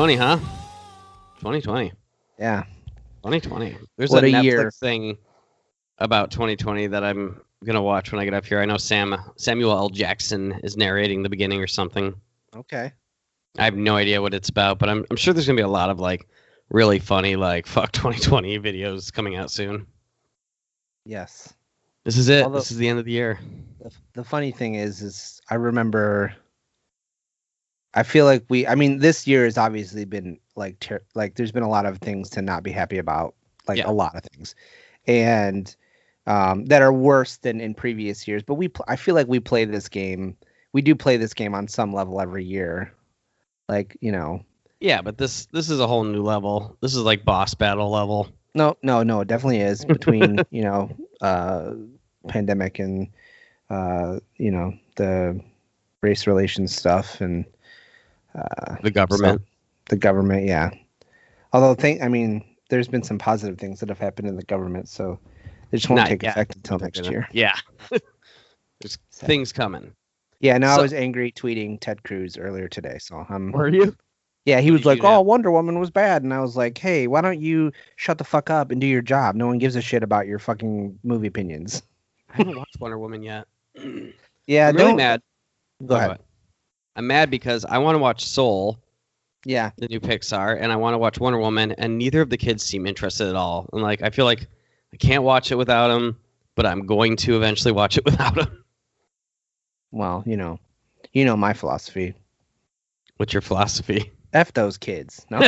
2020, huh? 2020. Yeah. 2020. There's What a, a Netflix year. thing about 2020 that I'm gonna watch when I get up here. I know Sam Samuel L. Jackson is narrating the beginning or something. Okay. I have no idea what it's about, but I'm I'm sure there's gonna be a lot of like really funny like fuck 2020 videos coming out soon. Yes. This is it. Although- this is the end of the year. The, the funny thing is, is I remember. I feel like we. I mean, this year has obviously been like, ter- like there's been a lot of things to not be happy about, like Yeah. a lot of things, and um, that are worse than in previous years. But we, pl- I feel like we play this game. We do play this game on some level every year, like you know. Yeah, but this this is a whole new level. This is like boss battle level. No, no, no, it definitely is between you know, uh, pandemic and uh, you know the race relations stuff and uh, The government. the government. Yeah. Although, think I mean, there's been some positive things that have happened in the government, so it just won't Not take yet. effect until next year. Yeah. There's So- things coming. Yeah. No, So- I was angry tweeting Ted Cruz earlier today, so I'm. Were you? Yeah, he was like? "Oh, Wonder Woman was bad," and I was like, "Hey, why don't you shut the fuck up and do your job? No one gives a shit about your fucking movie opinions." I haven't watched Wonder Woman yet. Yeah, I'm really don't- mad. Go Oh, ahead. I'm mad because I want to watch Soul, Yeah, the new Pixar, and I want to watch Wonder Woman, and neither of the kids seem interested at all. And like, I feel like I can't watch it without them, but I'm going to eventually watch it without them. well, you know, you know my philosophy. What's your philosophy? F those kids. No,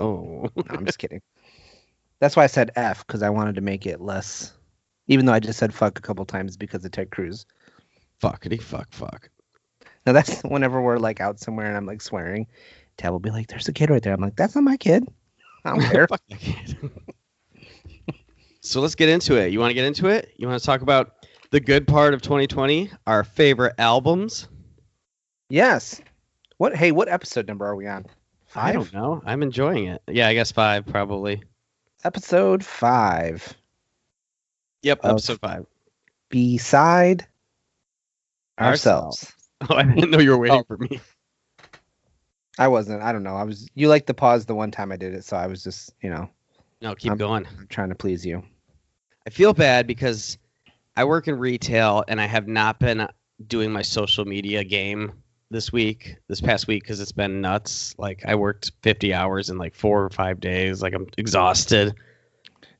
oh, no I'm just kidding. That's why I said F because I wanted to make it less. Even though I just said fuck a couple times because of Ted Cruz. fuckity fuck fuck. Now that's whenever we're like out somewhere and I'm like swearing, Tab will be like, "There's a kid right there." I'm like, "That's not my kid." I don't care. Fuck that kid. so let's get into it. You want to get into it? You want to talk about the good part of 2020, our favorite albums? yes. What? Hey, what episode number are we on? Five? I don't know. I'm enjoying it. Yeah, I guess five probably. Episode five. Yep, episode five. Beside Ourselves. ourselves. Oh, I didn't know you were waiting Oh. for me. I wasn't. I don't know. I was. You liked the pause the one time I did it, so I was just, you know, No, keep going. I'm- trying to please you. I feel bad because I work in retail and I have not been doing my social media game this week, this past week, because it's been nuts. Like I worked 50 hours in like four or five days. Like I'm exhausted.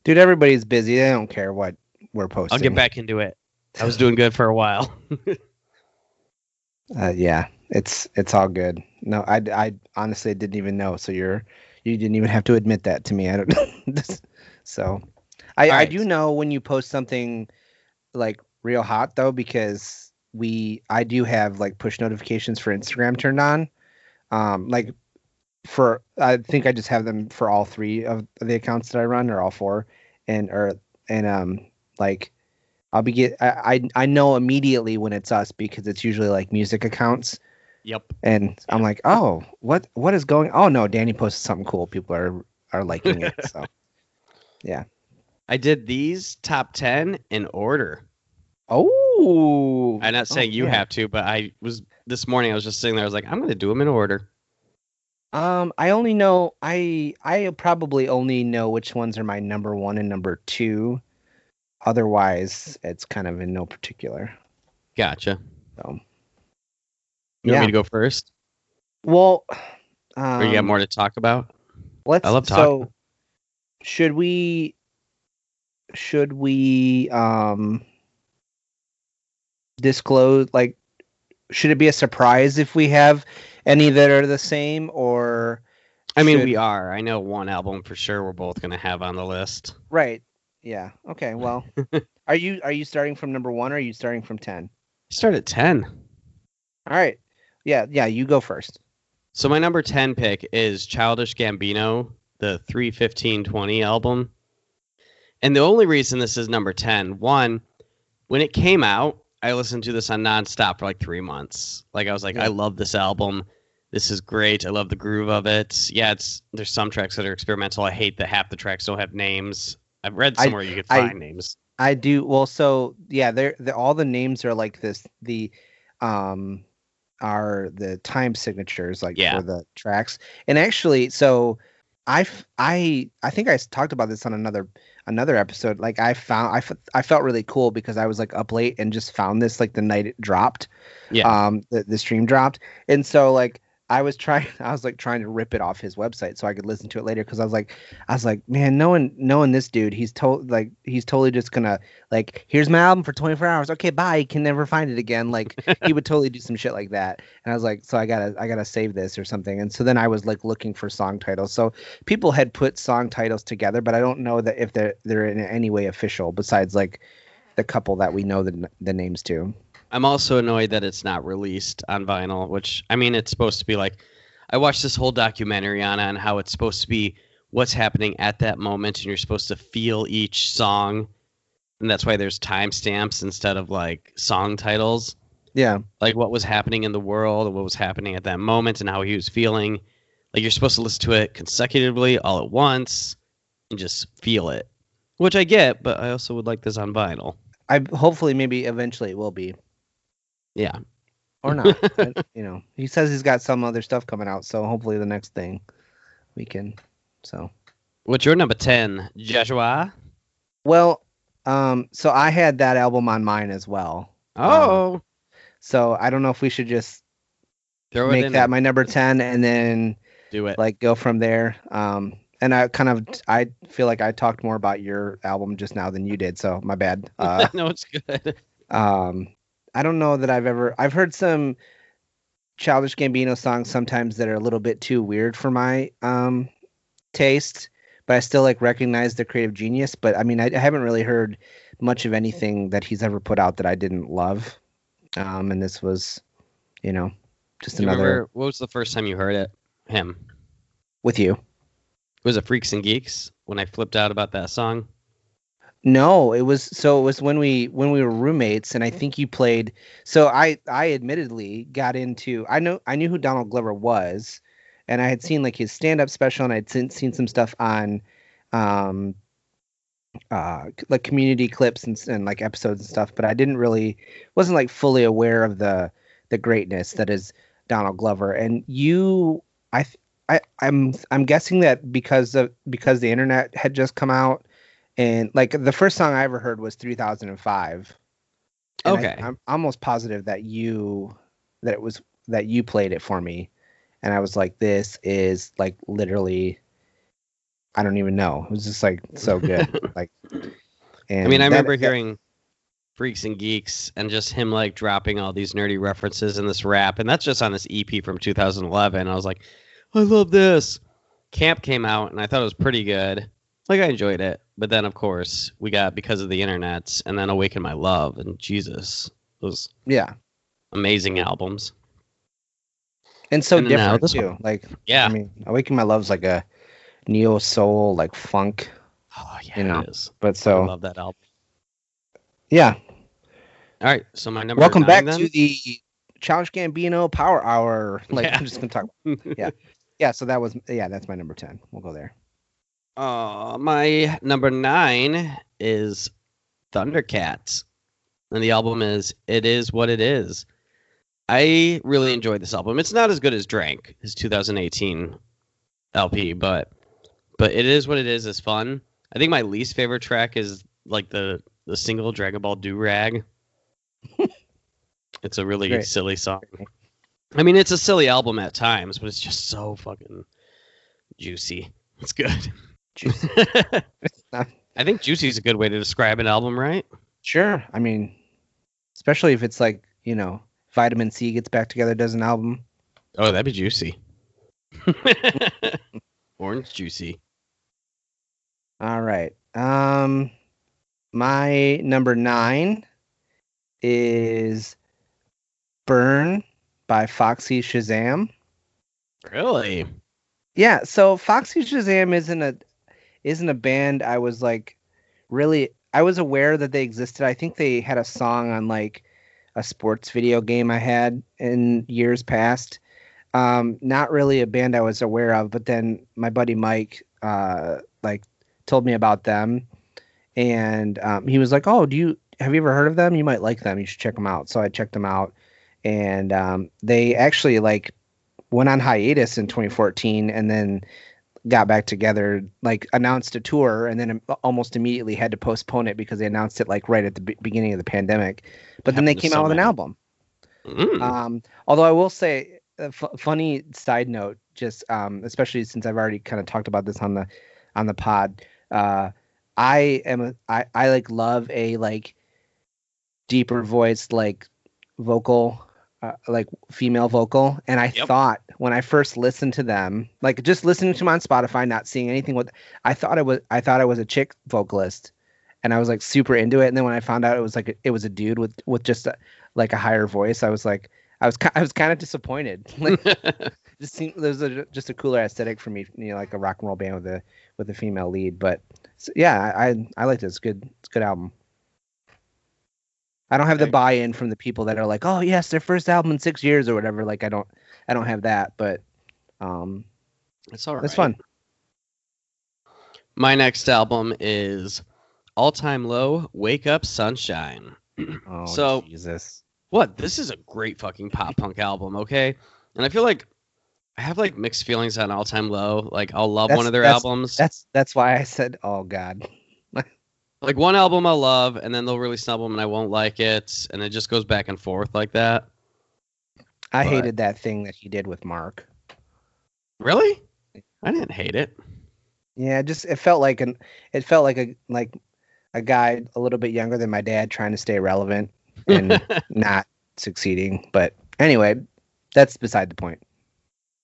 Dude, everybody's busy. They don't care what we're posting. I'll get back into it. I was doing good for a while. Uh, yeah, it's it's all good. No, I, I honestly didn't even know. So you're you didn't even have to admit that to me. I don't. so, I I do know when you post something like real hot though because we I do have like push notifications for Instagram turned on. Um, like for I think I just have them for all three of the accounts that I run or all four, and or and um like I'll be get I I, I know immediately when it's us because it's usually like music accounts yep. and I'm like, oh, what what is going? Oh no, Danny posted something cool. People are are liking it. So yeah, I did these top 10 in order. oh, I'm not saying you yeah. have to, but I was this morning. I was just sitting there. I was like, I'm going to do them in order. Um, I only know I I probably only know which ones are my number one and number two. Otherwise, it's kind of in no particular. Gotcha. So You want Yeah. me to go first, well, um, or you got more to talk about? Let's. I love So, talking. should we? Should we um disclose? Like, should it be a surprise if we have any that are the same, or I mean, should- we are. I know one album for sure. We're both going to have on the list. right? Yeah. Okay. Well, are you are you starting from number one, or are you starting from ten? Start at 10. All right. Yeah. Yeah. You go first. So my number 10 pick is Childish Gambino, the 31520 album. And the only reason this is number 10, one, when it came out, I listened to this on nonstop for like three months. Like I was like, Yeah. I love this album. This is great. I love the groove of it. Yeah, it's there's some tracks that are experimental. I hate that half the tracks don't have names. I've read I- somewhere you could I- find names. I do well. So yeah, they're, they all the names are like this. The um are the time signatures like Yeah. for the tracks. And actually, so I I I think I talked about this on another another episode. Like I found I, f- I felt really cool because I was like up late and just found this like the night it dropped. Yeah. Um the, the stream dropped. And so like I was trying I was like trying to rip it off his website so I could listen to it later because I was like I was like, man, knowing knowing this dude, he's told like he's totally just gonna like here's my album for 24 hours. Okay, bye. Can never find it again. Like he would totally do some shit like that. And I was like, so I gotta I gotta save this or something. And so then I was like looking for song titles. So people had put song titles together, but I don't know that if they're they're in any way official besides like the couple that we know the the names to. I'm also annoyed that it's not released on vinyl, which I mean it's supposed to be like I watched this whole documentary on it on how it's supposed to be what's happening at that moment and you're supposed to feel each song. And that's why there's timestamps instead of like song titles. Yeah. Like what was happening in the world and what was happening at that moment and how he was feeling. Like you're supposed to listen to it consecutively all at once and just feel it. Which I get, but I also would like this on vinyl. I hopefully maybe eventually it will be Yeah. or not. but, you know, he says he's got some other stuff coming out, so hopefully the next thing we can. So What's your number 10, Joshua? well, um, so I had that album on mine as well. Oh, So I don't know if we should just throw make that my number ten and then do it. like go from there. Um, and I kind of I feel like I talked more about your album just now than you did, so my bad. Uh, no, it's good. um, I don't know that I've ever I've heard some Childish Gambino songs sometimes that are a little bit too weird for my um taste, but I still like recognize the creative genius. But I mean, I, I haven't really heard much of anything that he's ever put out that I didn't love. Um, and this was, you know, just you another remember what was the first time you heard it? Him. with you. It Was it Freaks and Geeks when I flipped out about that song? No, it was so it was when we when we were roommates and I think you played so I I admittedly got into I know I knew who Donald Glover was and I had seen like his stand-up special and I'd seen, seen some stuff on um uh like community clips and, and like episodes and stuff but I didn't really wasn't like fully aware of the the greatness that is Donald Glover. And you I I I'm I'm guessing that because of because the internet had just come out and like the first song I ever heard was 3005. And I- Okay. I'm almost positive that you that it was that you played it for me, and I was like, this is like literally. I don't even know. It was just like so good. like, and I mean, I that- remember that- hearing Freaks and Geeks and just him like dropping all these nerdy references in this rap, and that's just on this EP from 2011. I was like, I love this. Camp came out, and I thought it was pretty good. Like I enjoyed it, but then of course we got because of the internet, and then Awaken My Love, and Jesus, those yeah, amazing albums. and so And uh, different this too. one. Like, Yeah. I mean, Awaken My Love's like a neo soul, like funk, oh yeah, you know, it is. but I so love that album. yeah. All right, so my number. Welcome back nine, to the Childish Gambino Power Hour. Like, Yeah. I'm just gonna talk. then? Yeah. Yeah, so that was yeah, that's my number ten. We'll go there. Uh, my number nine is Thundercats, and the album is "It Is What It Is." I really enjoyed this album. It's not as good as Drank, his 2018 LP, but but it is what it is. Is fun. I think my least favorite track is like the the single Dragonball Durag. it's a really Great. silly song. I mean, it's a silly album at times, but it's just so fucking juicy. It's good. Juicy. I think juicy is a good way to describe an album, right? Sure. I mean, especially if it's like, you know, Vitamin C gets back together, does an album. Oh, that'd be juicy. Orange juicy. All right. Um my number nine is Burn by Foxy Shazam. Really? Yeah, so Foxy Shazam isn't a isn't a band I was like really I was aware that they existed. I think they had a song on like a sports video game I had in years past. Um, not really a band I was aware of, but then my buddy Mike uh like told me about them and um, he was like, "Oh, do you have you ever heard of them? You might like them. You should check them out." So I checked them out and um, they actually like went on hiatus in 2014 and then got back together like announced a tour and then almost immediately had to postpone it because they announced it like right at the b- beginning of the pandemic. But then they came out with an album. Mm. um, although i will say a f- funny side note just um, especially since i've already kind of talked about this on the on the pod uh, i am a, I, I like love a like deeper voiced like vocal uh, like female vocal and i Yep. thought when i first listened to them like just listening to them on spotify not seeing anything with i thought it was i thought it was a chick vocalist and i was like super into it and then when i found out it was like it was a dude with with just a, like a higher voice i was like i was i was kind of disappointed. Like just seemed there's a, just a cooler aesthetic for me you know like a rock and roll band with a with a female lead but so, yeah i i, I liked it. It's good it's a good album i don't have the buy-in from the people that are like oh yes their first album in six years or whatever like i don't i don't have that but um it's all right. it's fun My next album is All Time Low, Wake Up Sunshine. oh So- jesus What? This is a great fucking pop punk album, okay? And I feel like I have like mixed feelings on All Time Low. Like I'll love That's- one of their that's- albums. that's that's why i said oh god Like one album I'll love, and then they'll release an album and I won't like it, and it just goes back and forth like that. i But- hated that thing that he did with mark Really? I didn't hate it. Yeah, it just it felt like an it felt like a like a guy a little bit younger than my dad trying to stay relevant and not succeeding. But anyway, that's beside the point.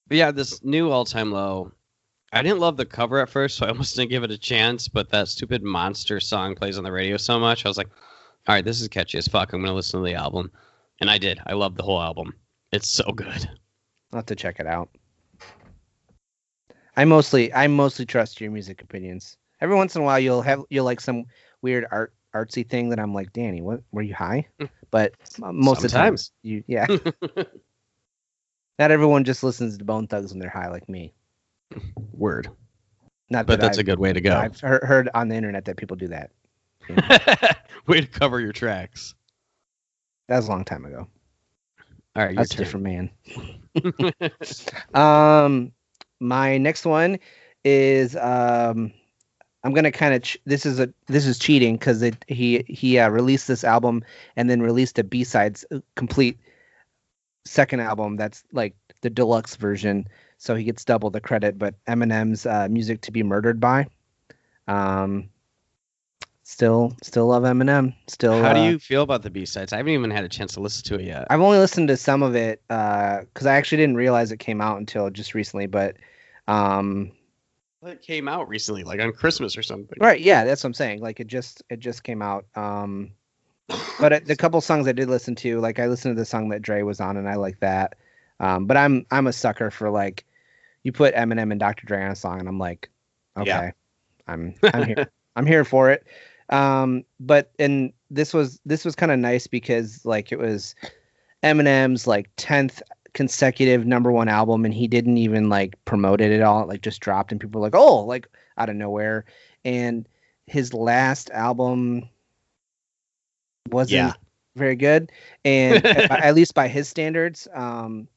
But yeah, this new all time low. I didn't love the cover at first, so I almost didn't give it a chance. But that stupid monster song plays on the radio so much, I was like, "All right, this is catchy as fuck. I'm gonna listen to the album," and I did. I love the whole album. It's so good. I'll have to check it out. I mostly I mostly trust your music opinions. Every once in a while you'll have you'll like some weird art artsy thing that I'm like, Danny, what were you high? But uh, most of the time you yeah. Not everyone just listens to Bone Thugs when they're high like me. Word, Not but that that's I've, a good way to go. I've heard, heard on the internet that people do that. way to cover your tracks. That was a long time ago. All right, That's a different man. Um, my next one is um, I'm gonna kind of ch- this is a this is cheating because it he he uh, released this album and then released a B sides complete second album that's like the deluxe version, so he gets double the credit. But Eminem's uh, music to be murdered by. Um, still still love Eminem. Still. How do uh, you feel about the B sides? I haven't even had a chance to listen to it yet. I've only listened to some of it because I actually didn't realize it came out until just recently. But um, It came out recently, like on Christmas or something. right, yeah, that's what I'm saying. Like it just it just came out. Um, but it, the couple songs I did listen to, like I listened to the song that Dre was on, and I like that. Um, but I'm I'm a sucker for like you put Eminem and Dr. Dre on a song, and I'm like, okay, Yeah. I'm I'm here I'm here for it. Um, but and this was this was kind of nice because like it was Eminem's like tenth consecutive number one album, and he didn't even like promote it at all. It, like just dropped, and people were like, oh, like out of nowhere. And his last album wasn't Yeah. very good, and at, at least by his standards. Um,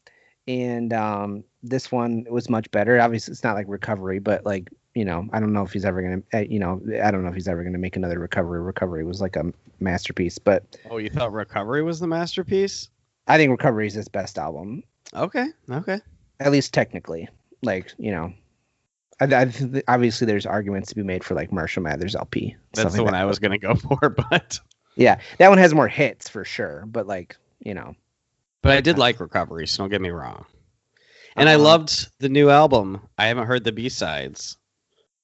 and um, this one was much better. Obviously, it's not like Recovery, but like you know, I don't know if he's ever gonna, uh, you know, I don't know if he's ever gonna make another Recovery. Recovery was like a masterpiece, but Oh, you thought Recovery was the masterpiece? I think Recovery is his best album, Okay, okay. at least technically. Like you know, I, I obviously there's arguments to be made for like Marshall Mathers LP. That's the like one that. I was gonna go for, but Yeah, that one has more hits for sure, but like you know, but I did like Recovery, so don't get me wrong. And I Uh-huh. loved the new album. I haven't heard the B sides,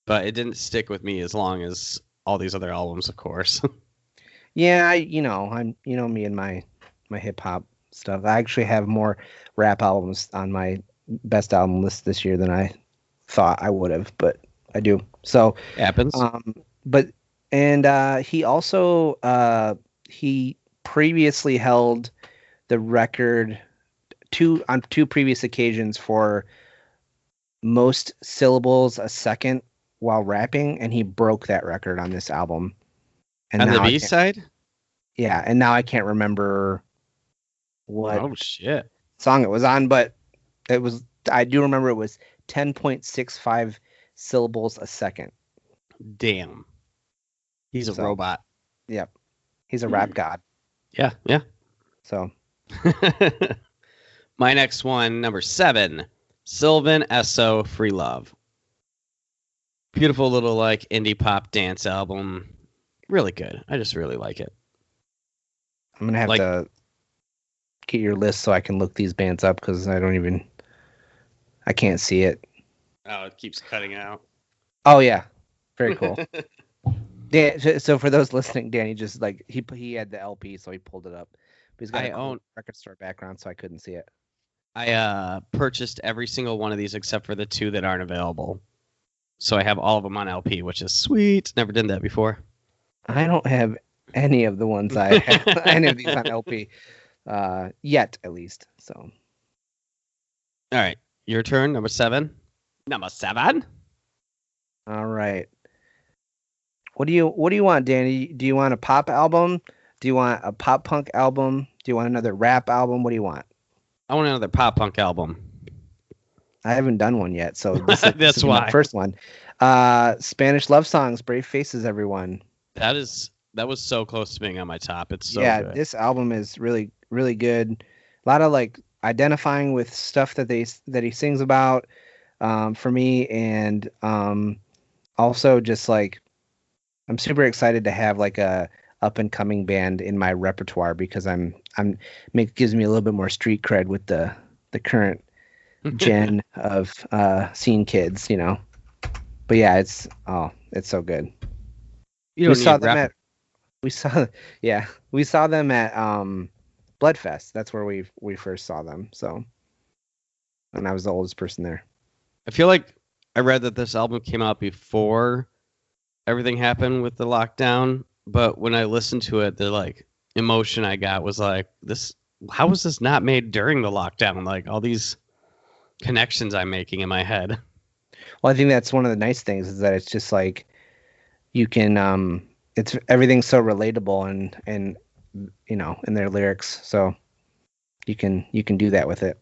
but it didn't stick with me as long as all these other albums, of course. Yeah, I, you know, I'm you know me and my my hip hop stuff. I actually have more rap albums on my best album list this year than I thought I would have, but I do. So, Happens. um, but and uh, he also uh, he previously held the record two on two previous occasions for most syllables a second while rapping, and he broke that record on this album. And On the B side, yeah, and now I can't remember what Oh shit. song it was on, but it was I do remember it was 10.65 syllables a second. Damn. He's a So- robot. Yep. He's a Hmm. rap god. Yeah, yeah. So My next one, number seven, Sylvan Esso Free Love. Beautiful little like indie pop dance album. Really good. I just really like it. I'm gonna have Like- to get your list so I can look these bands up because I don't even I can't see it. Oh, it keeps cutting out. Oh yeah, very cool. Dan, so- so for those listening, Danny just like he he had the LP, so he pulled it up. But he's got I a cool own- record store background, so I couldn't see it. I uh purchased every single one of these except for the two that aren't available. So I have all of them on LP, which is sweet. Never did that before. I don't have any of the ones I have, any of these on LP uh, yet, at least. So All right, your turn. Number seven. Number seven. all right. What do you What do you want, Danny? Do you want a pop album? Do you want a pop punk album? Do you want another rap album? What do you want? I want another pop punk album. I haven't done one yet, so this, is- this That's my why. first one. Uh, Spanish love songs, brave faces, everyone. That is that was so close to being on my top. It's so yeah, good. this album is really really good. A lot of like identifying with stuff that they that he sings about um, for me, and um, also just like I'm super excited to have like a up and coming band in my repertoire because I'm I'm make gives me a little bit more street cred with the the current gen of uh scene kids, you know. But yeah, it's oh, it's so good. You we saw them rap- at we saw yeah we saw them at um Bled Fest. That's where we we first saw them so. And i was the oldest person there. I feel like I read that this album came out before everything happened with the lockdown, but when I listened to it, the like emotion I got was like this how was this not made during the lockdown? Like all these connections I'm making in my head. well i think that's one of the nice things is that it's just like you can um it's everything's so relatable and and you know in their lyrics so you can you can do that with it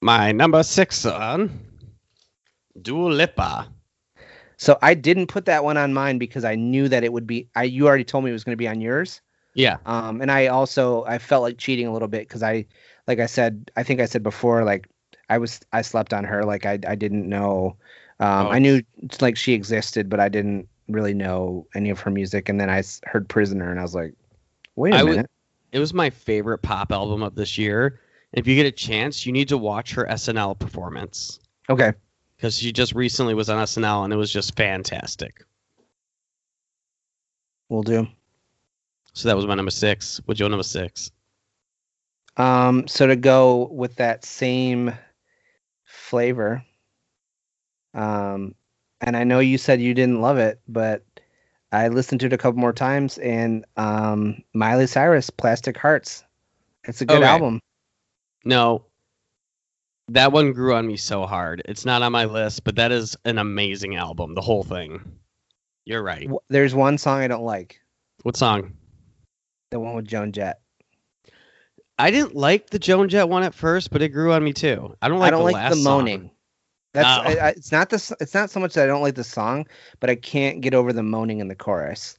My number six song, Dua Lipa. So i didn't put that one on mine because i knew that it would be i you already told me it was going to be on yours Yeah, Um, and I also I felt like cheating a little bit because I, like I said, I think I said before, like I was I slept on her. Like I I didn't know. Um, Oh. I knew like she existed, but I didn't really know any of her music. And then I heard Prisoner, and I was like, wait a I would- minute. it was my favorite pop album of this year. If you get a chance, you need to watch her SNL performance okay, because she just recently was on SNL and it was just fantastic. we'll do. So that was my number six. What's your number six? Um, so to go with that same flavor, um, and I know you said you didn't love it, but I listened to it a couple more times, and um, Miley Cyrus, "Plastic Hearts," it's a good Okay. album. No, that one grew on me so hard. It's not on my list, but that is an amazing album. The whole thing. You're right. There's one song I don't like, What song? the one with Joan Jett. I didn't like the Joan Jett one at first, but it grew on me too. I don't like I don't the like the song. moaning. That's Oh. I, I, it's not this. It's not so much that I don't like the song, but I can't get over the moaning in the chorus.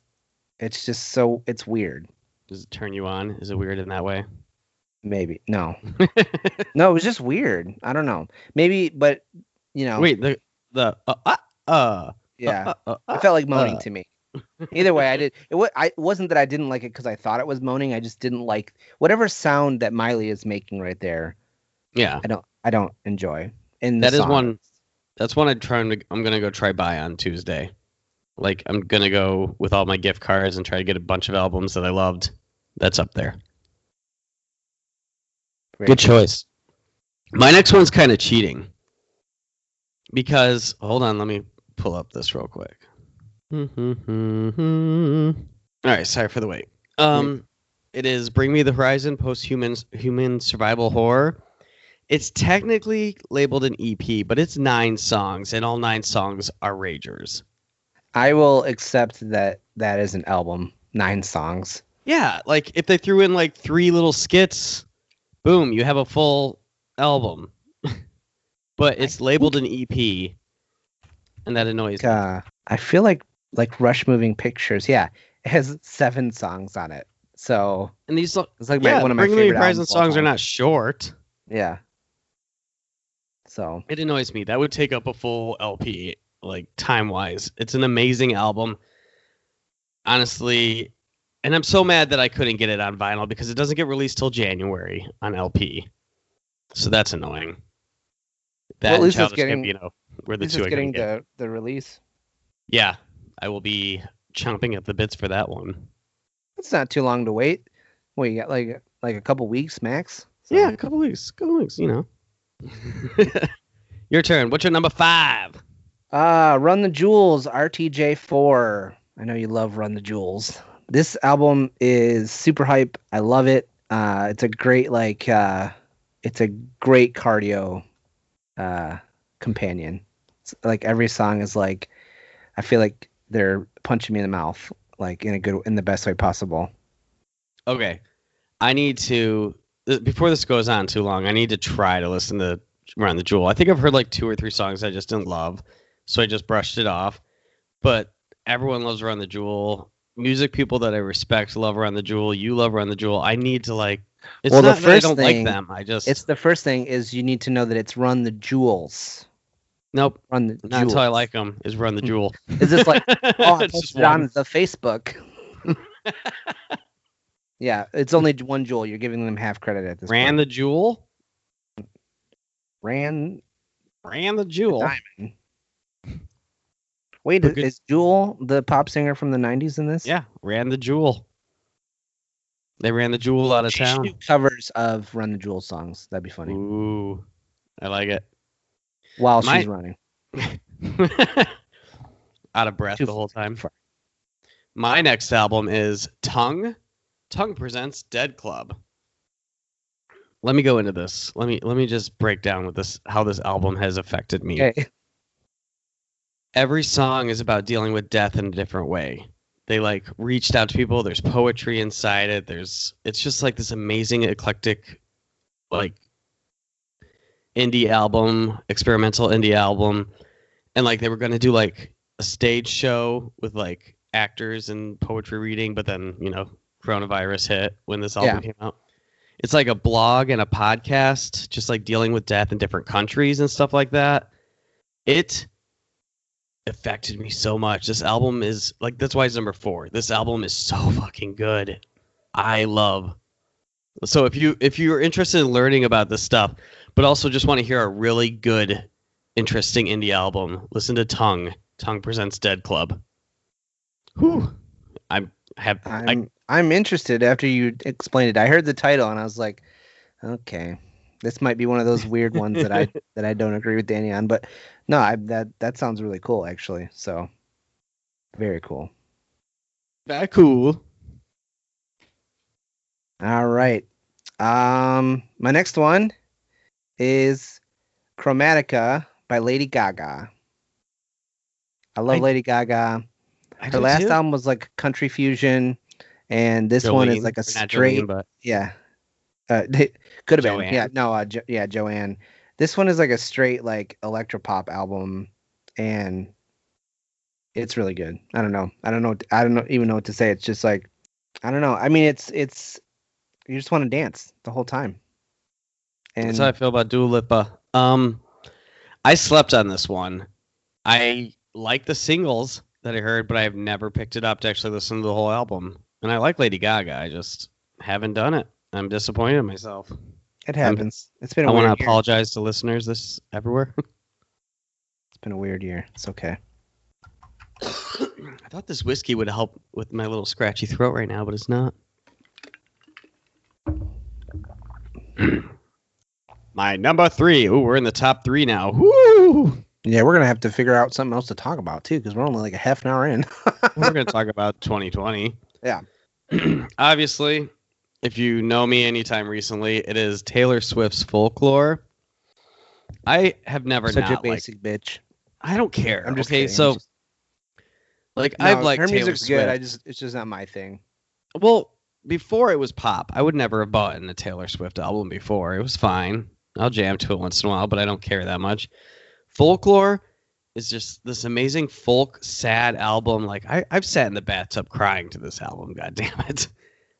It's just so it's weird. Does it turn you on? Is it weird in that way? Maybe no, no, it was just weird. I don't know. Maybe, but you know, Wait, the the uh uh, uh yeah, uh, uh, uh, it felt like moaning uh. to me. Either way, I did. It, wa- I, it wasn't that I didn't like it because I thought it was moaning. I just didn't like whatever sound that Miley is making right there. yeah. I don't. I don't enjoy. In the That is song. one. That's one I'm trying to. I'm gonna go try buy on Tuesday. Like I'm gonna go with all my gift cards and try to get a bunch of albums that I loved. That's up there. Very Good choice. My next one's kind of cheating. Because hold on, let me pull up this real quick. all right, sorry for the wait. Um, it is Bring Me the Horizon post-human human survival horror. It's technically labeled an EP, but it's nine songs, and all nine songs are ragers. I will accept that that is an album, nine songs. Yeah, like if they threw in like three little skits, boom, you have a full album. but it's labeled an EP, and that annoys me. Uh, I feel like like Rush Moving Pictures. Yeah, it has seven songs on it. So And these, it's like my, yeah, one of my Me favorite Horizon albums of all songs are not short. Yeah. So It annoys me. That would take up a full LP, like time wise. It's an amazing album. Honestly, and I'm so mad that I couldn't get it on vinyl because it doesn't get released till January on LP. So that's annoying. That Well, at least it's getting- Gambino were the two is getting couldn't get. the the release. Yeah, I will be chomping at the bits for that one. It's not too long to wait. Well, you got like like a couple weeks max. So- Yeah, a couple weeks, couple weeks, you know. Your turn. What's your number five? Uh, Run the Jewels, RTJ4. I know you love Run the Jewels. This album is super hype. I love it. Uh, it's a great like uh, it's a great cardio uh, companion. It's, like every song is like I feel like they're punching me in the mouth like in a good in the best way possible. Okay, I need to before this goes on too long. I need to try to listen to Run the Jewel. I think I've heard like two or three songs I just didn't love, so I just brushed it off. But everyone loves Run the Jewel. Music people that I respect love Run the Jewel. You love Run the Jewel. I need to like. It's Well, the not that I first don't thing- like them. I just It's the first thing is you need to know that it's Run the Jewels. nope. Run the Not until I like them. Is Run the Jewel. Is this like oh, I It's just posted on the Facebook. yeah, it's only one jewel. You're giving them half credit at this Ran point. the Jewel. Ran Ran the Jewel. Diamond. Wait, But good- is Jewel the pop singer from the '90s in this? Yeah, ran the Jewel. They ran the Jewel out of She town. covers of Run the Jewel songs. That'd be funny. Ooh, I like it. While My- she's running. out of breath Too the whole time. far. My next album is Tunng. Tunng presents Dead Club. Let me go into this. Let me let me just break down with this how this album has affected me. Okay. Every song is about dealing with death in a different way. They like reached out to people. There's poetry inside it. There's it's just like this amazing eclectic like indie album, experimental indie album. And like they were going to do like a stage show with like actors and poetry reading, but then, you know, coronavirus hit when this album Yeah. came out. It's like a blog and a podcast, just like dealing with death in different countries and stuff like that. It affected me so much. This album is like that's why it's number four. This album is so fucking good. I love. So if you if you're interested in learning about this stuff, but also just want to hear a really good, interesting indie album, listen to Tunng. Tunng presents Dead Club. Whew. I'm have I, I'm I'm interested after you explained it. I heard the title and I was like, okay, this might be one of those weird ones that I that I don't agree with Danny on. But no, I, that that sounds really cool actually. So very cool. that cool. All right. Um, my next one is Chromatica by Lady Gaga. I love I- Lady Gaga. I Her last too. album was like country fusion, and this one is like a straight. Jolene, but Yeah. Uh, could have been. Yeah. No. Uh, jo- yeah. Joanne. This one is like a straight like electropop album, and it's really good. I don't know. I don't know. I don't know even know what to say. It's just like, I don't know. I mean, it's it's you just want to dance the whole time. And That's how I feel about Dua Lipa. Um, I slept on this one. I like the singles that I heard, but I've never picked it up to actually listen to the whole album. And I like Lady Gaga. I just haven't done it. I'm disappointed in myself. it happens. It's been a I want to apologize to listeners this everywhere. It's been a weird year. It's okay. I thought this whiskey would help with my little scratchy throat right now, but it's not. my number three. Ooh, we're in the top three now. Woo! Yeah, we're gonna have to figure out something else to talk about too, because we're only like a half an hour in. we're going to talk about 2020. Yeah. Obviously, if you know me anytime recently, it is Taylor Swift's Folklore. I have never Such not a basic bitch. I don't care. I'm just okay, kidding. so just- like No, I've liked her Taylor music's Swift. good. I just it's just not my thing. Well, before it was pop. I would never have bought in a Taylor Swift album before. It was fine. I'll jam to it once in a while, but I don't care that much. Folklore is just this amazing folk sad album. Like I, I've sat in the bathtub crying to this album. God damn it!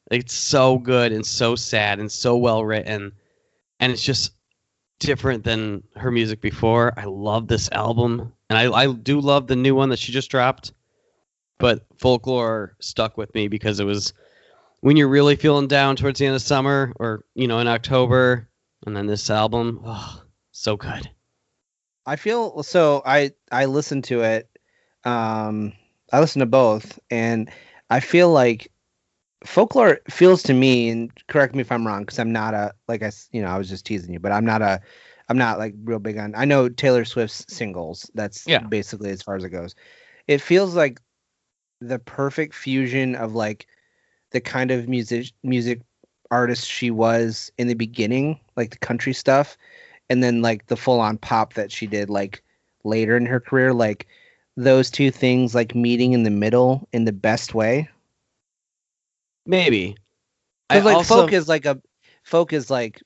It's so good and so sad and so well written, and it's just different than her music before. I love this album, and I, I do love the new one that she just dropped. But folklore stuck with me because it was when you're really feeling down towards the end of summer, or you know, in October, and then this album, oh, so good. I feel so. I I listened to it. Um, I listened to both, and I feel like folklore feels to me. And correct me if I'm wrong, because I'm not a like I you know I was just teasing you, but I'm not a I'm not like real big on. I know Taylor Swift's singles. That's Yeah. basically as far as it goes. It feels like the perfect fusion of like the kind of music music artist she was in the beginning, like the country stuff, and then like the full on pop that she did like later in her career. Like those two things like meeting in the middle in the best way. Maybe. Because like also- folk is like a folk is like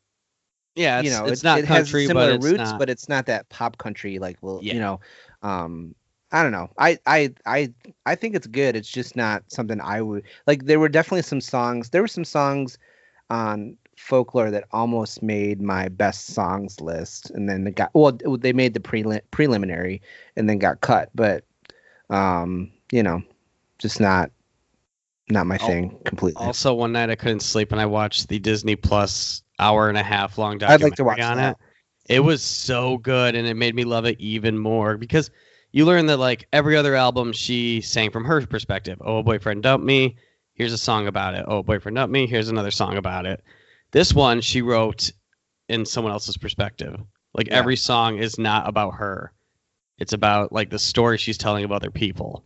yeah, it's, you know it's it, not it country, has similar but it's roots, not. but it's not that pop country like well Yeah. you know. Um, I don't know. I I I I think it's good. It's just not something I would like. There were definitely some songs. There were some songs on folklore that almost made my best songs list, and then it got well. They made the prelim- preliminary and then got cut, but um, you know, just not not my thing completely. Also, one night I couldn't sleep and I watched the Disney Plus hour and a half long I'd documentary like to watch on that. it. It was so good and it made me love it even more because you learn that like every other album she sang from her perspective. Oh, boyfriend dumped me. Here's a song about it. Oh, boyfriend dumped me. Here's another song about it. This one she wrote in someone else's perspective. Like Yeah. every song is not about her. It's about like the story she's telling of other people.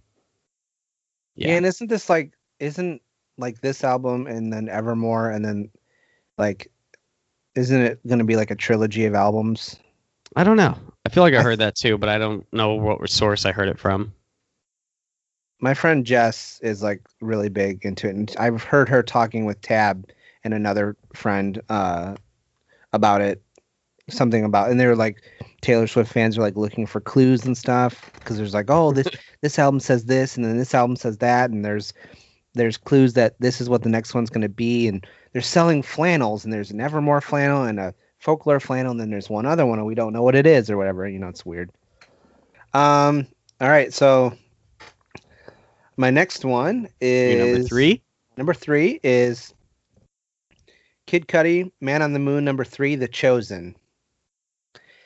Yeah. and isn't this like isn't like this album and then Evermore and then like isn't it going to be like a trilogy of albums? I don't know. I feel like I heard that too, but I don't know what source I heard it from. My friend Jess is like really big into it and I've heard her talking with Tab and another friend uh about it something about and they were like Taylor Swift fans are like looking for clues and stuff because there's like oh this this album says this and then this album says that and there's there's clues that this is what the next one's going to be and they're selling flannels and there's an Evermore flannel and a folklore flannel and then there's one other one and we don't know what it is or whatever you know it's weird um all right so my next one is Your number three? Number three is Kid Cudi, Man on the Moon. Number three, The Chosen.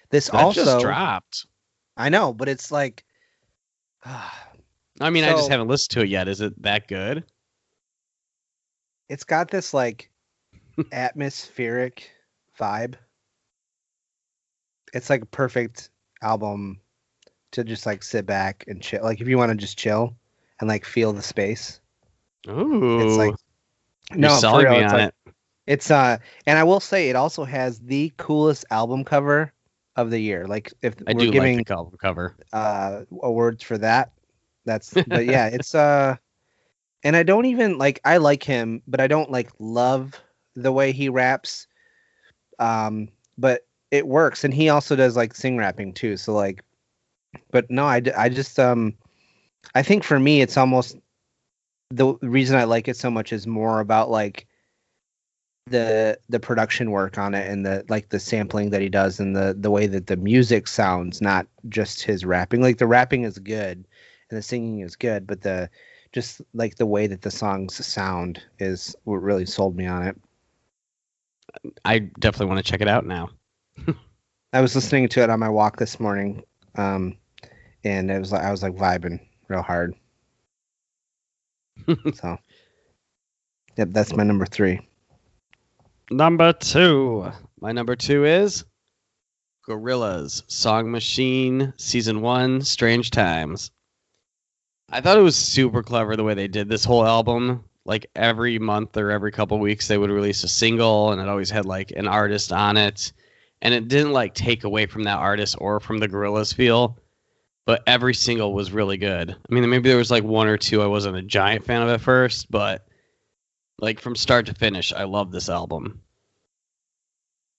This That also, just dropped. I know, but it's like, I mean, I just haven't listened to it yet. Is it that good? It's got this like atmospheric vibe. It's like a perfect album to just like sit back and chill. Like if you want to just chill and like feel the space. Ooh, It's like you're no, for selling real, me it's on like- it. It's uh, and I will say it also has the coolest album cover of the year. Like if I we're do giving like the album cover. uh awards for that, that's but yeah, it's uh, and I don't even like I like him, but I don't like love the way he raps. Um, but it works, and he also does like sing rapping too. So like, but no, I I just um, I think for me it's almost the reason I like it so much is more about like the the production work on it and the like the sampling that he does and the the way that the music sounds not just his rapping like the rapping is good and the singing is good but the just like the way that the songs sound is what really sold me on it I definitely want to check it out now. i was listening to it on my walk this morning um and it was like i was like vibing real hard so yep that's my number three Number two. My number two is Gorillaz Song Machine Season One Strange Times. I thought it was super clever the way they did this whole album. Like every month or every couple weeks, they would release a single, and it always had like an artist on it. And it didn't like take away from that artist or from the Gorillaz feel, but every single was really good. I mean, maybe there was like one or two I wasn't a giant fan of at first, but like from start to finish, I love this album.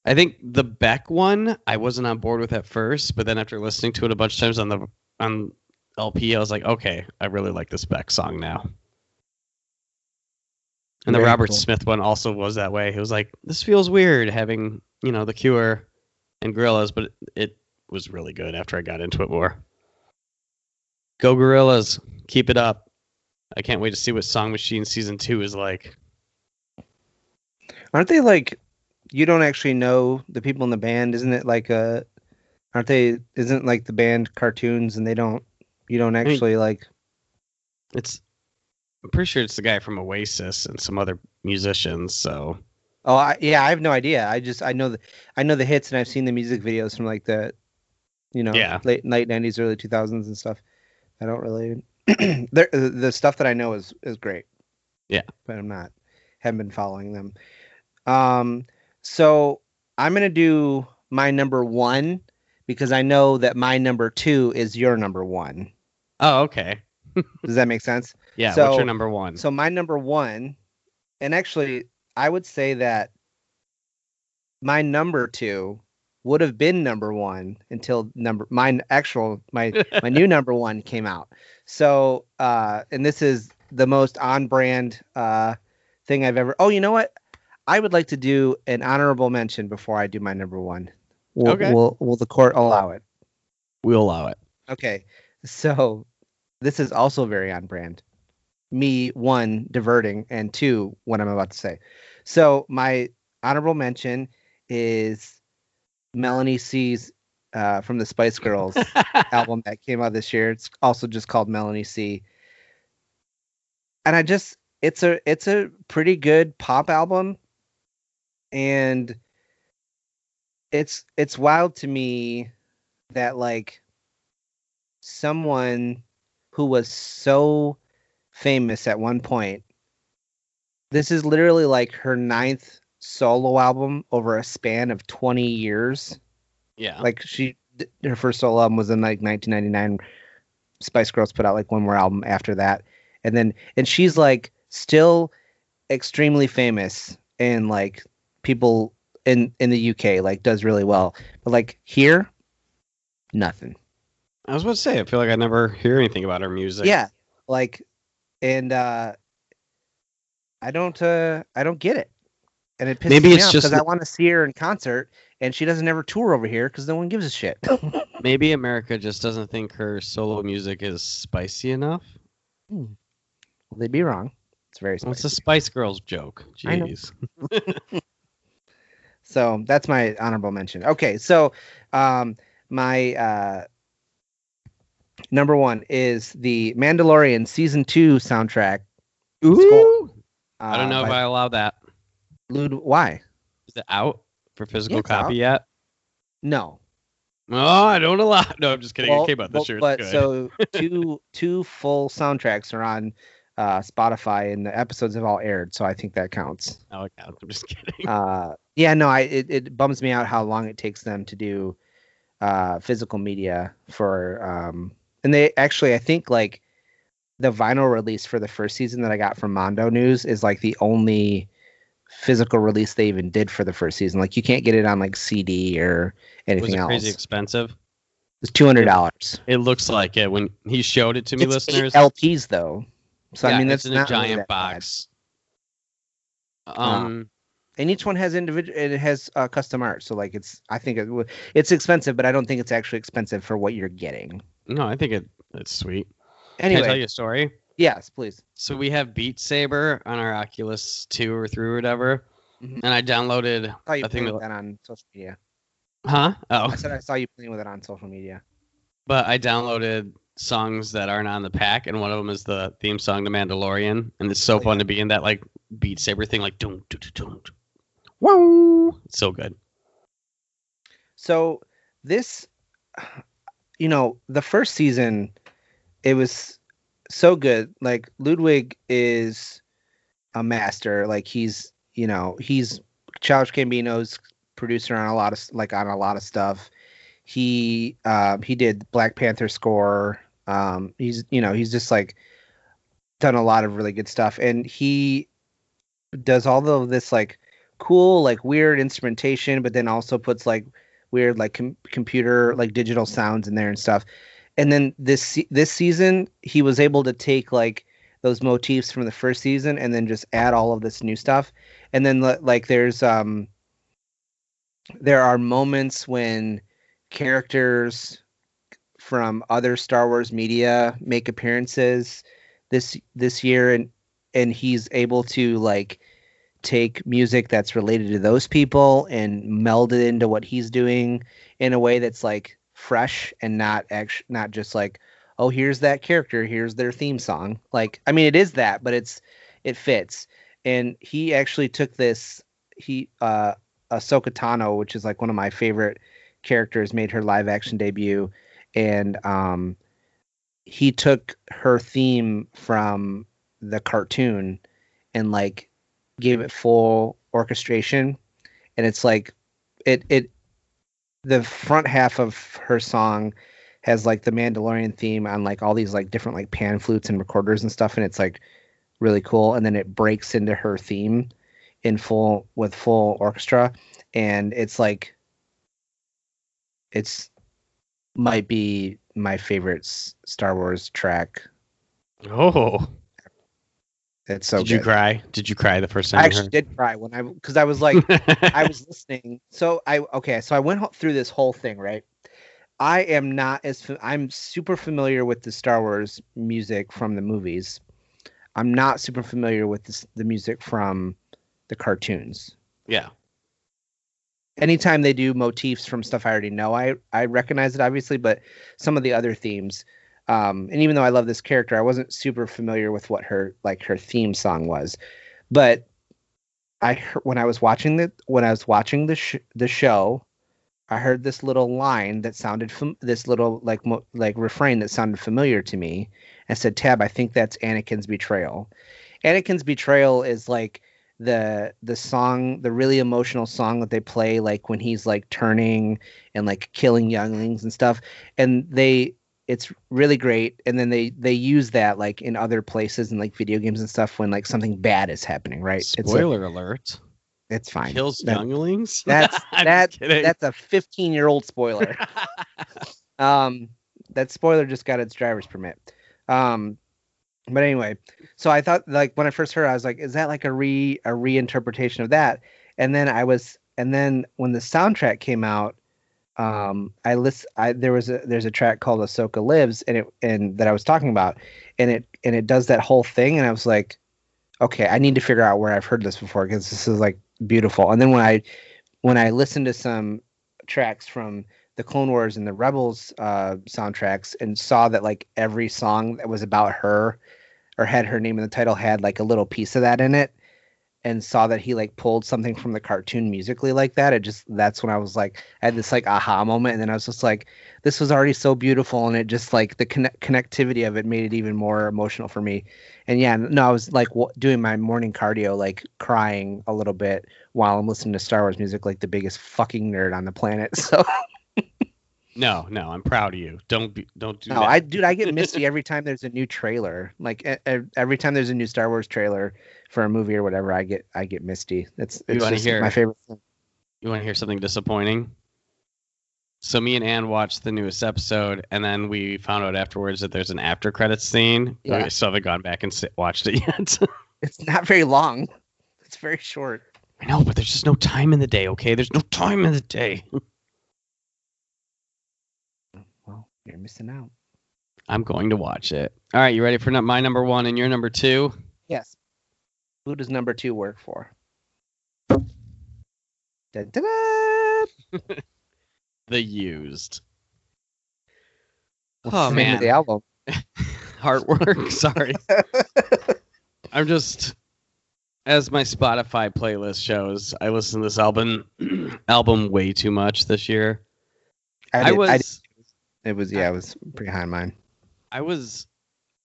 I think the Beck one I wasn't on board with at first, but then after listening to it a bunch of times on the on LP, I was like, okay, I really like this Beck song now. And the Very Robert cool. Smith one also was that way. It was like, this feels weird having, you know, The Cure and Gorillaz, but it was really good after I got into it more. Go Gorillaz, keep it up. I can't wait to see what Song Machine season two is like. Aren't they like? You don't actually know the people in the band, isn't it? Like, a aren't they? Isn't like the band cartoons, and they don't. You don't mean- actually like. It's I'm pretty sure it's the guy from Oasis and some other musicians, so Oh, I, yeah, I have no idea. I just I know the I know the hits, and I've seen the music videos from like the, you know, Yeah. late late nineties, early two thousands and stuff. I don't really. the the stuff that I know is is great. Yeah. but I'm not haven't been following them. Um, so I'm gonna do my number one because I know that my number two is your number one. Oh, okay. Does that make sense? Yeah, what's So- your number one? So my number one, and actually, I would say that my number two would have been number one until number my actual my my new number one came out. So uh, and this is the most on brand uh thing I've ever. Oh, you know what? I would like to do an honorable mention before I do my number one. Will, Okay. will, will the court allow it? we'll allow it. Okay, so this is also very on brand. Me, one, diverting, and two, what I'm about to say. So my honorable mention is Melanie C's uh, from the Spice Girls album that came out this year. It's also just called Melanie C. And I just it's a it's a pretty good pop album and it's it's wild to me that like someone who was so famous at one point. This is literally like her ninth solo album over a span of 20 years. Yeah. like she her first solo album was in like 1999 spice girls put out like one more album after that. And then and she's like still extremely famous and like people in in the uk like does really well. But like here nothing I was about to say, I feel like I never hear anything about her music. yeah like and uh i don't uh i don't get it and it pisses Maybe me it's off just because i want to see her in concert and she doesn't ever tour over here because no one gives a shit Maybe America just doesn't think her solo music is spicy enough. they'd be wrong it's very Well, it's spicy. a Spice Girls joke. I. Jeez. So that's my honorable mention. Okay, so um, my uh, number one is the Mandalorian season two soundtrack. Ooh. Uh, I don't know if I allow that. Lud- Why? Is it out for physical Yeah, copy out. yet? No. Oh, I don't allow. No, I'm just kidding. Well, it came out well, this year. but so two two full soundtracks are on uh, Spotify, and the episodes have all aired. So I think that counts. Oh, it counts. I'm just kidding. uh yeah no i it, it bums me out how long it takes them to do uh physical media for um and they actually i think like the vinyl release for the first season that i got from mondo news is like the only physical release they even did for the first season like you can't get it on like cd or anything it else crazy expensive? it's $200 It looks like it when he showed it to me, it's listeners. lps though so yeah, i mean that's it's in a not really giant bad. box. Um, and each one has individual it has uh, custom art so like it's i think it, it's expensive but i don't think it's actually expensive for what you're getting no, I think it it's sweet. Can I tell anyway you a story? yes please So we have Beat Saber on our Oculus 2 or 3 or whatever. Mhm. And I downloaded I you playing that, with that on social media Huh? Oh. i said i saw you playing with it on social media But I downloaded songs that aren't on the pack, and one of them is the theme song to Mandalorian, and it's so Oh, fun to be in that like Beat Saber thing, like doom doom doom doom. Wow, it's so good. so this you know the first season it was so good. Like ludwig is a master. Like he's you know he's Childish Gambino's producer on a lot of like on a lot of stuff. He um he did black panther score. Um he's you know he's just like done a lot of really good stuff. And he does all of this like cool like weird instrumentation but then also puts like weird like com- computer like digital sounds in there and stuff. And then this this season he was able to take like those motifs from the first season and then just add all of this new stuff. And then like there's um there are moments when characters from other Star Wars media make appearances this this year and and he's able to like take music that's related to those people and meld it into what he's doing in a way that's like fresh and not actually not just like oh here's that character here's their theme song. Like i mean it is that but it's it fits. And he actually took this he uh Ahsoka Tano, which is like one of my favorite characters, made her live action debut, and um, he took her theme from the cartoon and like gave it full orchestration, and it's like it it the front half of her song has like the Mandalorian theme on like all these like different like pan flutes and recorders and stuff, and it's like really cool, and then it breaks into her theme in full with full orchestra and it's like it's might be my favorite Star Wars track. Oh, It's so did good. you cry? Did you cry the first time I actually did cry when I because I was like? I was listening. So I okay, so I went through this whole thing, right? I am not as I'm super familiar with the Star Wars music from the movies. I'm not super familiar with this, the music from the cartoons. yeah. anytime they do motifs from stuff I already know, I I recognize it obviously, but some of the other themes, um, and even though I love this character, I wasn't super familiar with what her like her theme song was, but I heard, when I was watching the when I was watching the sh- the show, I heard this little line that sounded fam- this little like mo- like refrain that sounded familiar to me. I said, "Tab, I think that's Anakin's betrayal." Anakin's betrayal is like the the song the really emotional song that they play like when he's like turning and like killing younglings and stuff and they it's really great. And then they they use that like in other places and like video games and stuff when like something bad is happening right? It's a- Spoiler alert. it's fine. Kills That- younglings. that's I'm that that's a 15 year old spoiler. Um that spoiler just got its driver's permit. Um but anyway so i thought like when i first heard it, i was like is that like a re a reinterpretation of that? And then i was and then when the soundtrack came out um i list i there was a there's a track called ahsoka lives and it and that i was talking about and it and it does that whole thing and i was like okay i need to figure out where i've heard this before because this is like beautiful. And then when i when i listened to some tracks from the Clone Wars and the Rebels uh, soundtracks and saw that like every song that was about her or had her name in the title had like a little piece of that in it and saw that he like pulled something from the cartoon musically like that it just that's when i was like i had this like aha moment and then i was just like this was already so beautiful and it just like the conne- connectivity of it made it even more emotional for me and yeah no i was like w- doing my morning cardio like crying a little bit while i'm listening to star wars music like the biggest fucking nerd on the planet so no, no, I'm proud of you. Don't be, don't do No, that. I dude, I get misty every time there's a new trailer. Like every time there's a new Star Wars trailer for a movie or whatever, I get I get misty. That's it's just hear- my favorite thing. You want to hear something disappointing? So me and Ann watched the newest episode, and then we found out afterwards that there's an after credits scene. Yeah. We still haven't gone back and sit, watched it yet. It's not very long. It's very short. I know, but there's just no time in the day. Okay, there's no time in the day. Well, you're missing out. I'm going to watch it. All right, you ready for my number one and your number two? Yes. Who does number two work for? Da, da, da. The Used. What's Oh, the man. the album? Heartwork. Sorry. I'm just as my Spotify playlist shows, I listen to this album album way too much this year. I, did- was I it was yeah, it was pretty high on mine. I was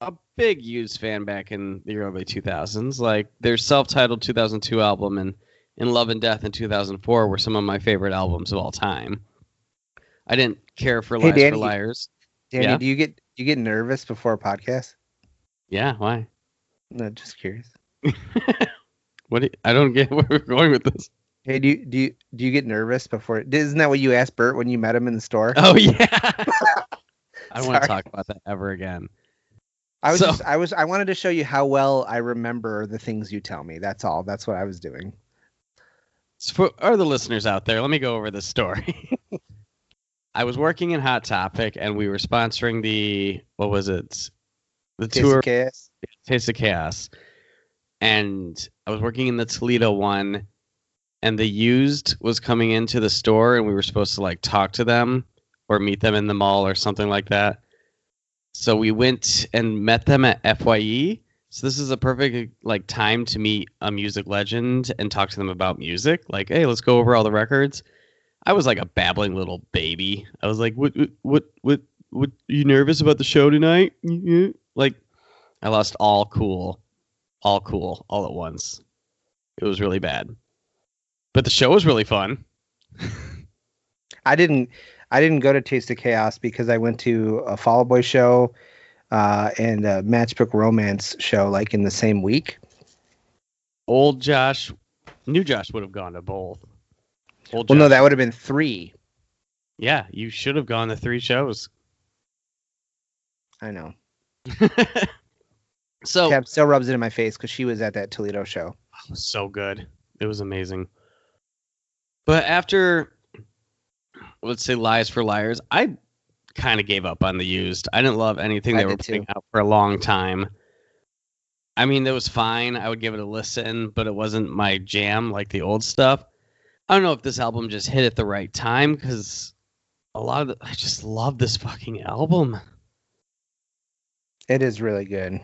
a big Used fan back in the early 2000s. Like their self-titled 2002 album and In Love and Death in 2004 were some of my favorite albums of all time. I didn't care for Hey, Lies Danny. for Liars. Danny, Yeah? do you get do you get nervous before a podcast? Yeah, why? No, just curious. What? Do you, I don't get where we're going with this. Hey, do you do you do you get nervous before? Isn't that what you asked Bert when you met him in the store? Oh yeah. I don't want to talk about that ever again. I was so- just, I was I wanted to show you how well I remember the things you tell me. That's all. That's what I was doing. So for the listeners out there, let me go over this story. I was working in Hot Topic, and we were sponsoring the what was it? The Taste tour of Chaos. Taste of Chaos. And I was working in the Toledo one, and the used was coming into the store, and we were supposed to like talk to them or meet them in the mall or something like that. So we went and met them at FYE. So this is a perfect like time to meet a music legend and talk to them about music. Like, hey, let's go over all the records. I was like a babbling little baby. I was like, what, what, what, what, what? You nervous about the show tonight? Like, I lost all cool, all cool, all at once. It was really bad, but the show was really fun. I didn't I didn't go to Taste of Chaos because I went to a Fall Out Boy show uh, and a Matchbook Romance show like in the same week. Old Josh, new Josh would have gone to both. Old Well, no, that would have been three. yeah, you should have gone to three shows. I know. so Tab still rubs it in my face because she was at that Toledo show. so good. It was amazing. But after, let's say, Lies for Liars, I kind of gave up on the used. I didn't love anything I they were putting too. out for a long time. I mean, it was fine. I would give it a listen, but it wasn't my jam like the old stuff. I don't know if this album just hit at the right time because a lot of the, I just love this fucking album. It is really good.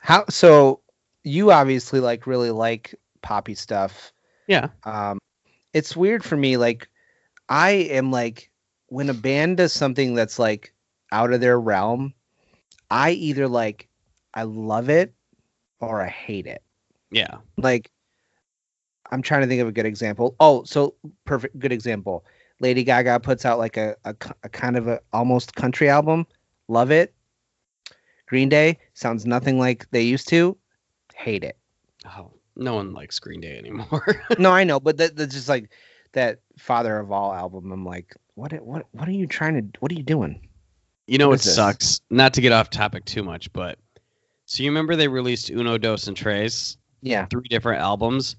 How so? You obviously like really like poppy stuff. Yeah. Um, it's weird for me. Like, I am like when a band does something that's like out of their realm. I either like I love it or I hate it. Yeah. Like, I'm trying to think of a good example. Oh, so perfect, good example. Lady Gaga puts out like a a kind of a almost country album. Love it. Green Day sounds nothing like they used to. Hate it. Oh, no one likes Green Day anymore. No, I know, but that, that's just like that Father of All album. I'm like, what? What? What are you trying to? What are you doing? You know What this? sucks? Not to get off topic too much, but so you remember they released Uno Dos and Tres, Yeah, three different albums.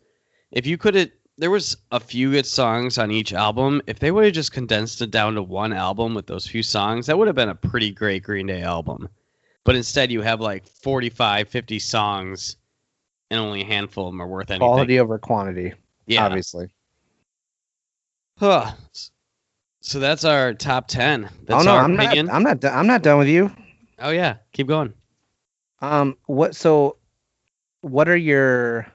If you could have, there was a few good songs on each album. If they would have just condensed it down to one album with those few songs, that would have been a pretty great Green Day album. But instead, you have like 45, 50 songs, and only a handful of them are worth anything. quality over quantity. yeah. obviously. Huh. So that's our top ten. Oh That's no, our I'm opinion. not. I'm not. I'm not done with you. Oh yeah, keep going. Um, what? So, what are your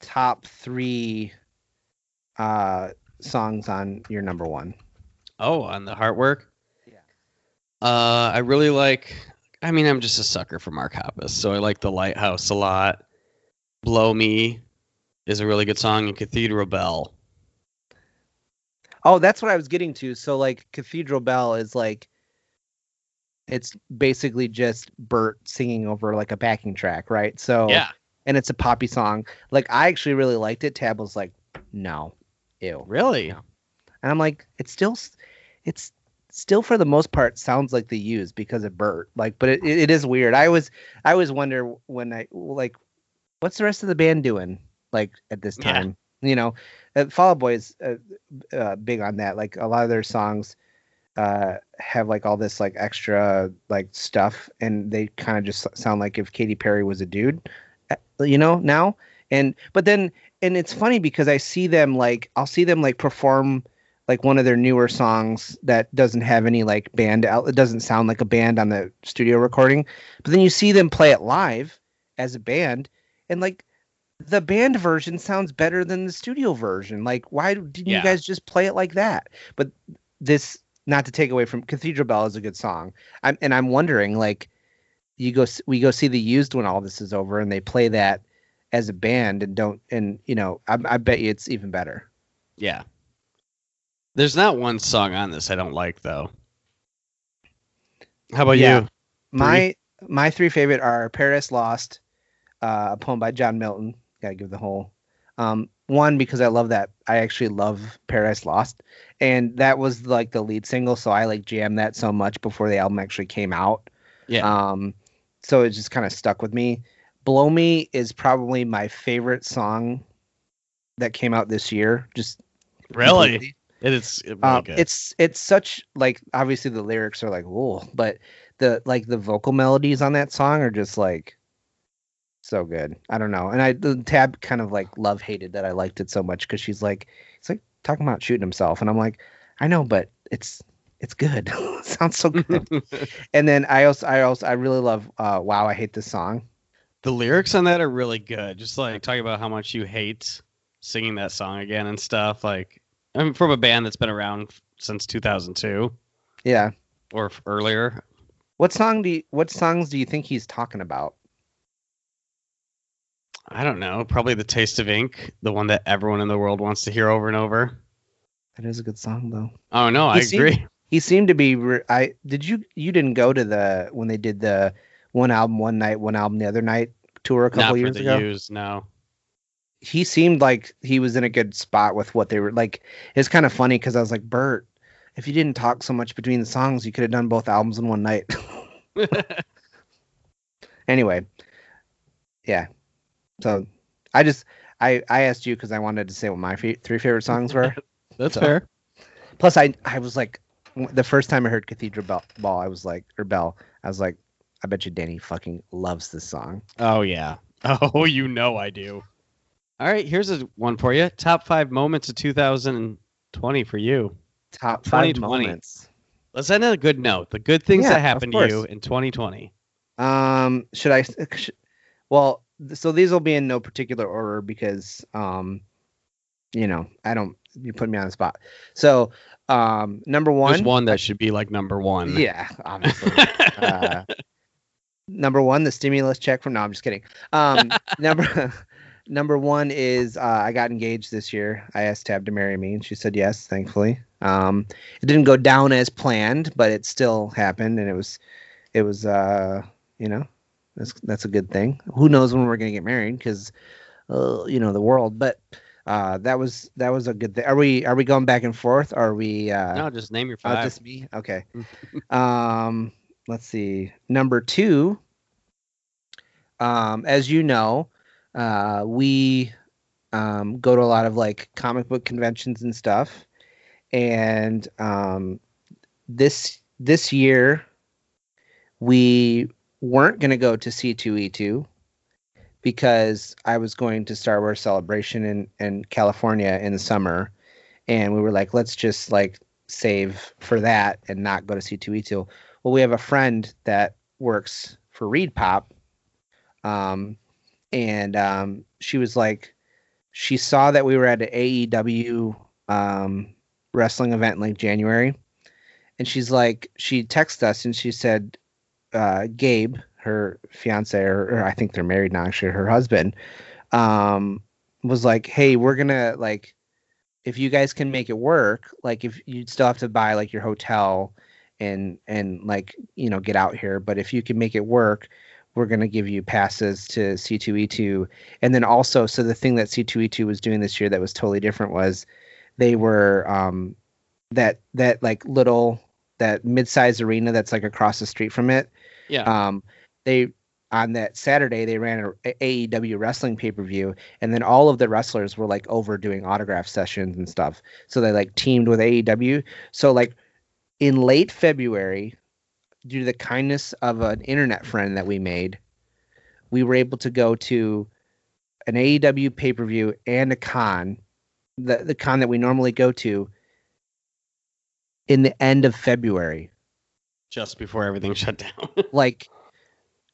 top three uh songs on your number one? Oh, on the heartwork. Yeah. Uh, I really like. I mean, I'm just a sucker for Mark Hoppus, so I like the Lighthouse a lot. Blow Me is a really good song, and Cathedral Bell. Oh, that's what I was getting to. So, like, Cathedral Bell is like, it's basically just Bert singing over like a backing track, right? So, Yeah, and it's a poppy song. Like, I actually really liked it. Tab was like, no, ew. really. And I'm like, it's still, it's still for the most part sounds like the use because of Bert. Like, but it, it, is weird. I was I always wonder when I like, what's the rest of the band doing like at this Yeah. time? You know, uh, Fall Out Boy is uh, uh, big on that. Like a lot of their songs uh have like all this like extra like stuff and they kind of just sound like if Katy Perry was a dude uh, you know now and but then and it's funny because I see them like I'll see them like perform like one of their newer songs that doesn't have any like band out it doesn't sound like a band on the studio recording but then you see them play it live as a band and like the band version sounds better than the studio version like why didn't Yeah. you guys just play it like that but this not to take away from Cathedral Bell is a good song I'm and I'm wondering like you go we go see the used when all this is over and they play that as a band and don't and you know I, I bet you it's even better Yeah. There's not one song on this I don't like though. How about Yeah. you? my my three favorite are Paradise Lost, uh, a poem by John Milton. Gotta give the whole um, one because I love that. I actually love Paradise Lost, and that was like the lead single, so I like jammed that so much before the album actually came out. Yeah. Um, so it just kind of stuck with me. Blow Me is probably my favorite song that came out this year. Just really, completely. it is really Um, it's it's such like obviously the lyrics are like whoa, but the like the vocal melodies on that song are just like so good. I don't know, and I the tab kind of like love hated that I liked it so much because she's like it's like talking about shooting himself, and I'm like I know, but it's it's good. Sounds so good. and then I also I also I really love uh Wow I hate this song. the lyrics on that are really good. Just like talking about how much you hate singing that song again and stuff. Like I'm from a band that's been around since 2002 Yeah. or earlier. What song do you, what songs do you think he's talking about? I don't know. Probably the Taste of Ink, the one that everyone in the world wants to hear over and over. That is a good song though. Oh no, I You see- agree. He seemed to be. Re- I did you you didn't go to the when they did the one album one night, one album the other night tour a couple years the ago. use, no. He seemed like he was in a good spot with what they were like. It's kind of funny because I was like, Bert, if you didn't talk so much between the songs, you could have done both albums in one night. anyway, yeah. So I just I I asked you because I wanted to say what my fa- three favorite songs were. That's So- fair. Plus, I I was like, the first time I heard Cathedral Bell, Ball, I was like, or Bell, I was like, I bet you Danny fucking loves this song. Oh yeah. Oh, you know I do. All right, here's a one for you. Top five moments of 2020 for you. Top five moments. Let's end on a good note. The good things Yeah, that happened to you in 2020. Um, should I? sh- Well, so these will be in no particular order because, um, you know, I don't. You put me on the spot. So, um, number one. There's one that should be like number one. Yeah, obviously. uh, number one, the stimulus check from. No, I'm just kidding. Um, number number one is uh, I got engaged this year. I asked Tab to marry me, and she said yes. Thankfully, um, it didn't go down as planned, but it still happened, and it was it was uh, you know that's that's a good thing. Who knows when we're gonna get married? Because uh, you know the world, but. Uh, that was that was a good thing. Are we are we going back and forth? Are we uh, no, just name your Oh, five. just me? Okay. um, let's see. Number two. Um, as you know, uh, we um, go to a lot of like comic book conventions and stuff, and um, this this year we weren't going to go to C2E2 because I was going to Star Wars Celebration in in California in the summer, and we were like, let's just like save for that and not go to C2E2. Well, we have a friend that works for ReedPop, um, and um, she was like, she saw that we were at an AEW um, wrestling event in like January, and she's like, she texted us and she said, uh, Gabe, her fiance, or, or I think they're married now, actually, her husband, um, was like, hey, we're gonna like if you guys can make it work, like if you'd still have to buy like your hotel and and like you know get out here, but if you can make it work, we're gonna give you passes to C2E2, and then also so the thing that C2E2 was doing this year that was totally different was they were um that that like little that mid-sized arena that's like across the street from it yeah. um, they on that Saturday they ran a, AEW wrestling pay per view, and then all of the wrestlers were like over doing autograph sessions and stuff. So they like teamed with AEW. So like in late February, due to the kindness of an internet friend that we made, we were able to go to an AEW pay per view and a con, the the con that we normally go to. In the end of February, just before everything shut down. like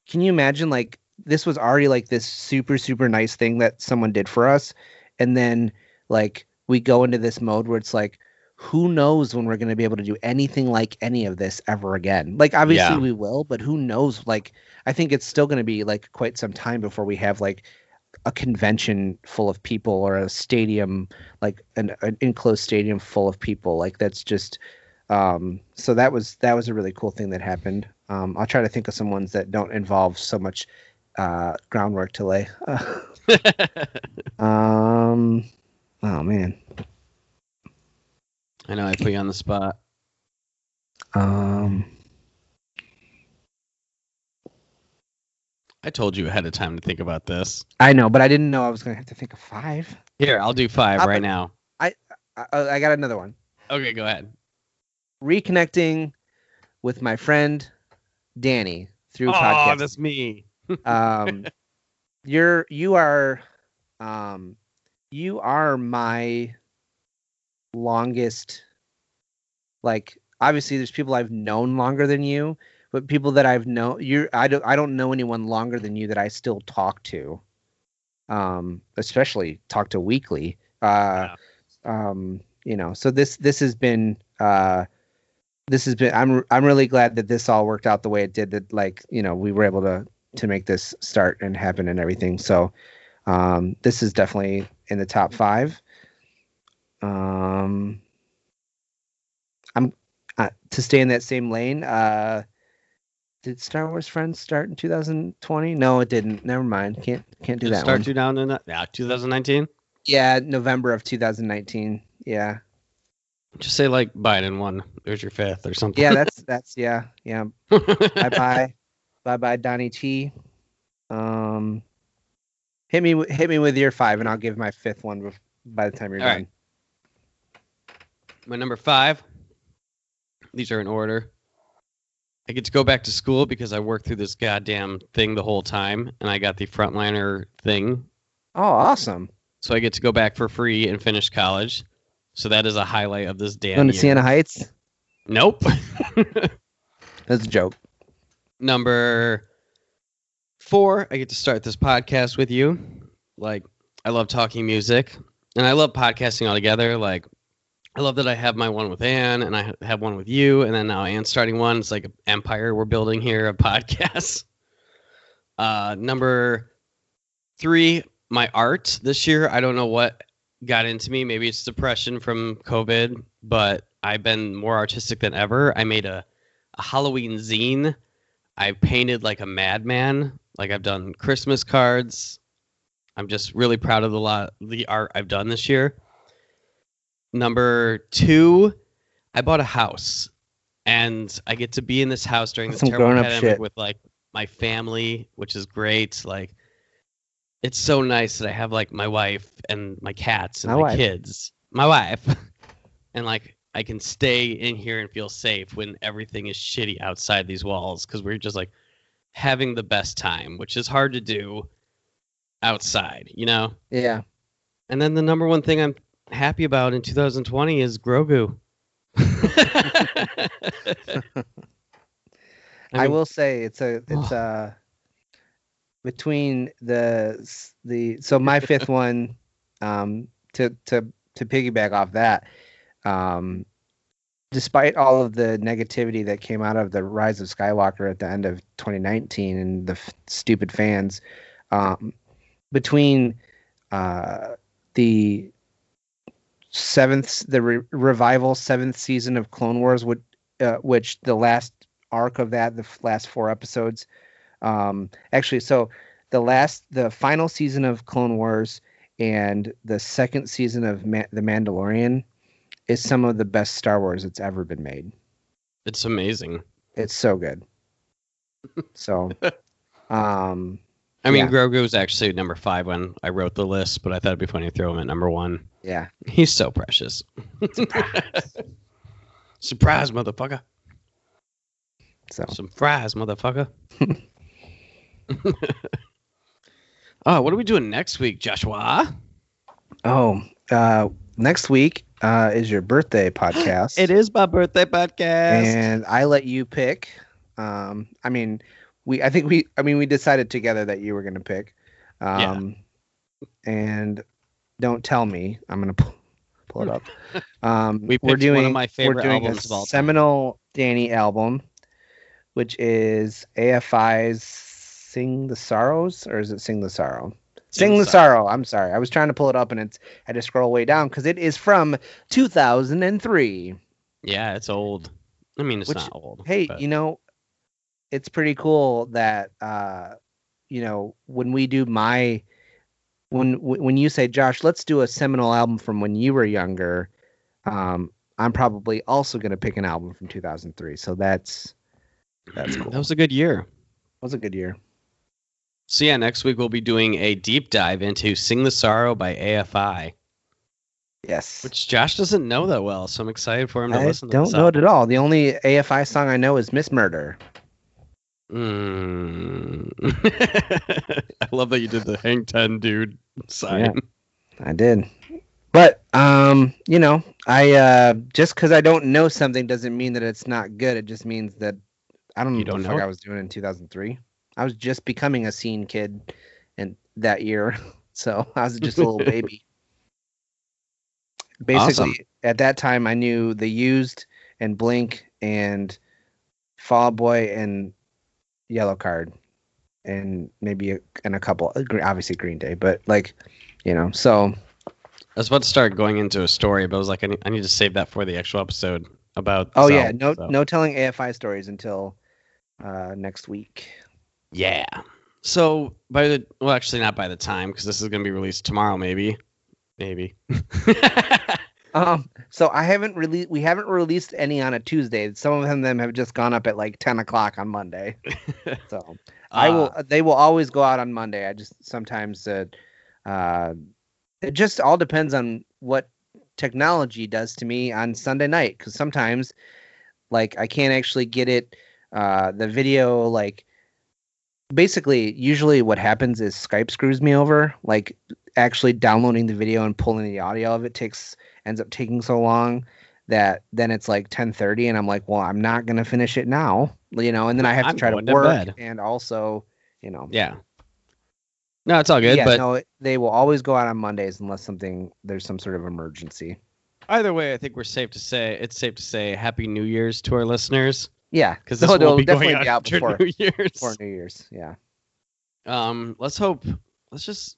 can you imagine like this was already like this super super nice thing that someone did for us and then like we go into this mode where it's like who knows when we're going to be able to do anything like any of this ever again like obviously Yeah. we will but who knows like i think it's still going to be like quite some time before we have like a convention full of people or a stadium like an, an enclosed stadium full of people like that's just um so that was that was a really cool thing that happened um i'll try to think of some ones that don't involve so much uh, groundwork to lay. um, oh man. I know I put you on the spot. Um, I told you ahead of time to think about this. I know, but I didn't know I was gonna have to think of five. Here, I'll do five I'll right put- now. I, I got another one. Okay, go ahead. Reconnecting with my friend Danny through Oh, podcast. that's me. um you're you are um you are my longest like obviously there's people I've known longer than you but people that I've known you I don't I don't know anyone longer than you that I still talk to um especially talk to weekly uh um you know so this this has been uh this has been I'm I'm really glad that this all worked out the way it did that like you know we were able to to make this start and happen and everything so um this is definitely in the top 5 um I'm uh, to stay in that same lane uh did Star Wars Friends start in 2020? No, it didn't. Never mind. Can't can't do that start one. 2000 yeah, 2019. Yeah, November of 2019. Yeah. Just say like Biden won. There's your fifth or something. Yeah, that's that's yeah, yeah. bye bye, bye bye, Donnie T. Um, hit me hit me with your five, and I'll give my fifth one by the time you're All done. right. My number five. These are in order. I get to go back to school because I worked through this goddamn thing the whole time, and I got the frontliner thing, Oh, awesome! so I get to go back for free and finish college. So that is a highlight of this damn Going to year. Siena Heights? Nope. That's a joke. Number four, I get to start this podcast with you. Like, I love talking music, and I love podcasting altogether. Like, I love that I have my one with Ann, and I have one with you, and then now Ann's starting one. It's like an empire we're building here of podcasts. Uh, number three, my art this year. I don't know what got into me. Maybe it's depression from COVID, but I've been more artistic than ever. I made a, a Halloween zine. I painted like a madman. Like I've done Christmas cards. I'm just really proud of the lot the art I've done this year. Number two, I bought a house, and I get to be in this house during this some terrible pandemic shit. with like my family, which is great. Like, it's so nice that I have like my wife and my cats and My my, kids, my wife, and like I can stay in here and feel safe when everything is shitty outside these walls because we're just like having the best time, which is hard to do outside, you know. Yeah. And then the number one thing I'm happy about in 2020 is Grogu. I, mean, will say it's a it's a between the the so my fifth one um to to to piggyback off that um despite all of the negativity that came out of the rise of skywalker at the end of 2019 and the f- stupid fans um between uh the seventh the re- revival seventh season of clone wars would uh, which the last arc of that the f- last four episodes um actually so the last the final season of clone wars and the second season of Ma- the mandalorian is some of the best star wars that's ever been made it's amazing. it's so good so um I mean, Yeah. Grogu was actually number five when I wrote the list, but I thought it'd be funny to throw him at number one. yeah He's so precious. Surprise, motherfucker. so Some fries, motherfucker. Oh, what are we doing next week, Joshua? oh uh next week uh is your birthday podcast It is my birthday podcast. and I let you pick. Um, I mean, we I think we I mean we decided together that you were gonna pick. Um, and don't tell me I'm gonna pull, pull it up. Um, We we're doing one of my favorite we're doing albums a of all time. seminal Danny album, which is AFI's "Sing the Sorrows" or is it "Sing the Sorrow"? Sing the sorrow. I'm sorry. I was trying to pull it up and it's I had to scroll way down because it is from 2003. Yeah, it's old. I mean, it's Which- not old. Hey, but- you know, it's pretty cool that uh, you know, when we do my when when you say Josh, let's do a seminal album from when you were younger, um, I'm probably also going to pick an album from 2003. So that's that's cool. That was a good year. was a good year. So yeah, next week we'll be doing a deep dive into "Sing the Sorrow" by AFI, Yes. which Josh doesn't know that well. So I'm excited for him to I listen. to don't know it at all. The only AFI song I know is Miss Murder. Mm. I love that you did the hang ten dude sign. Yeah. I did. But um, you know, I uh just because I don't know something doesn't mean that it's not good. It just means that I don't know You what don't the know fuck? I was doing in 2003. I was just becoming a scene kid in that year, so I was just a little baby. Basically, Awesome. at that time, I knew the used and Blink and Fall Boy and Yellowcard, and maybe a, and a couple, uh, obviously Green Day, but like, you know, so I was about to start going into a story, but I was like, I need, I need to save that for the actual episode about. Oh yeah, album, no so- no telling AFI stories until uh, next week. Yeah. So by the well, actually not by the time because this is gonna be released tomorrow, maybe, maybe. Um, so I haven't released we haven't released any on a Tuesday. Some of them have just gone up at like ten o'clock on Monday. So I will Uh, they will always go out on Monday. I just sometimes uh, uh it just all depends on what technology does to me on Sunday night because sometimes like I can't actually get it uh the video like basically usually what happens is Skype screws me over like actually downloading the video and pulling the audio of it takes ends up taking so long that then it's like 10:30 and I'm like well I'm not going to finish it now you know and then I have I'm to try to going to work and also you know yeah. No, it's all good. yeah but no they will always go out on Mondays unless something there's some sort of emergency either way, I think we're safe to say it's safe to say Happy New Year's to our listeners yeah because this No, will they'll be definitely going be out before- New Year's. for New Year's yeah Um, let's hope. Let's just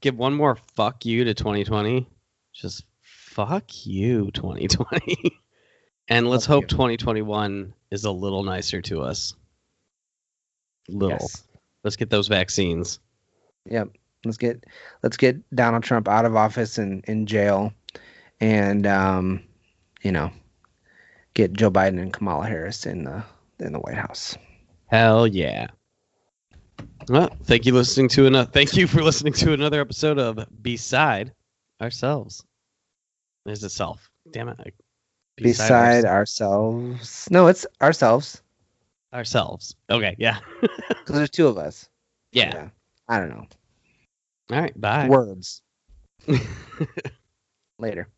give one more fuck you to 2020. Just fuck you, 2020. and let's Fuck hope you. 2021 is a little nicer to us. Little. yes Let's get those vaccines. Yep. Let's get let's get Donald Trump out of office and in jail, and um, you know, get Joe Biden and Kamala Harris in the in the White House. Hell yeah. Well, thank you listening to another. Thank you for listening to another episode of Beside Ourselves. There's a self. Damn it. I- Beside ours- ourselves, no, it's ourselves ourselves. Okay. Yeah. because there's two of us. yeah. I don't know All right. Bye. words later.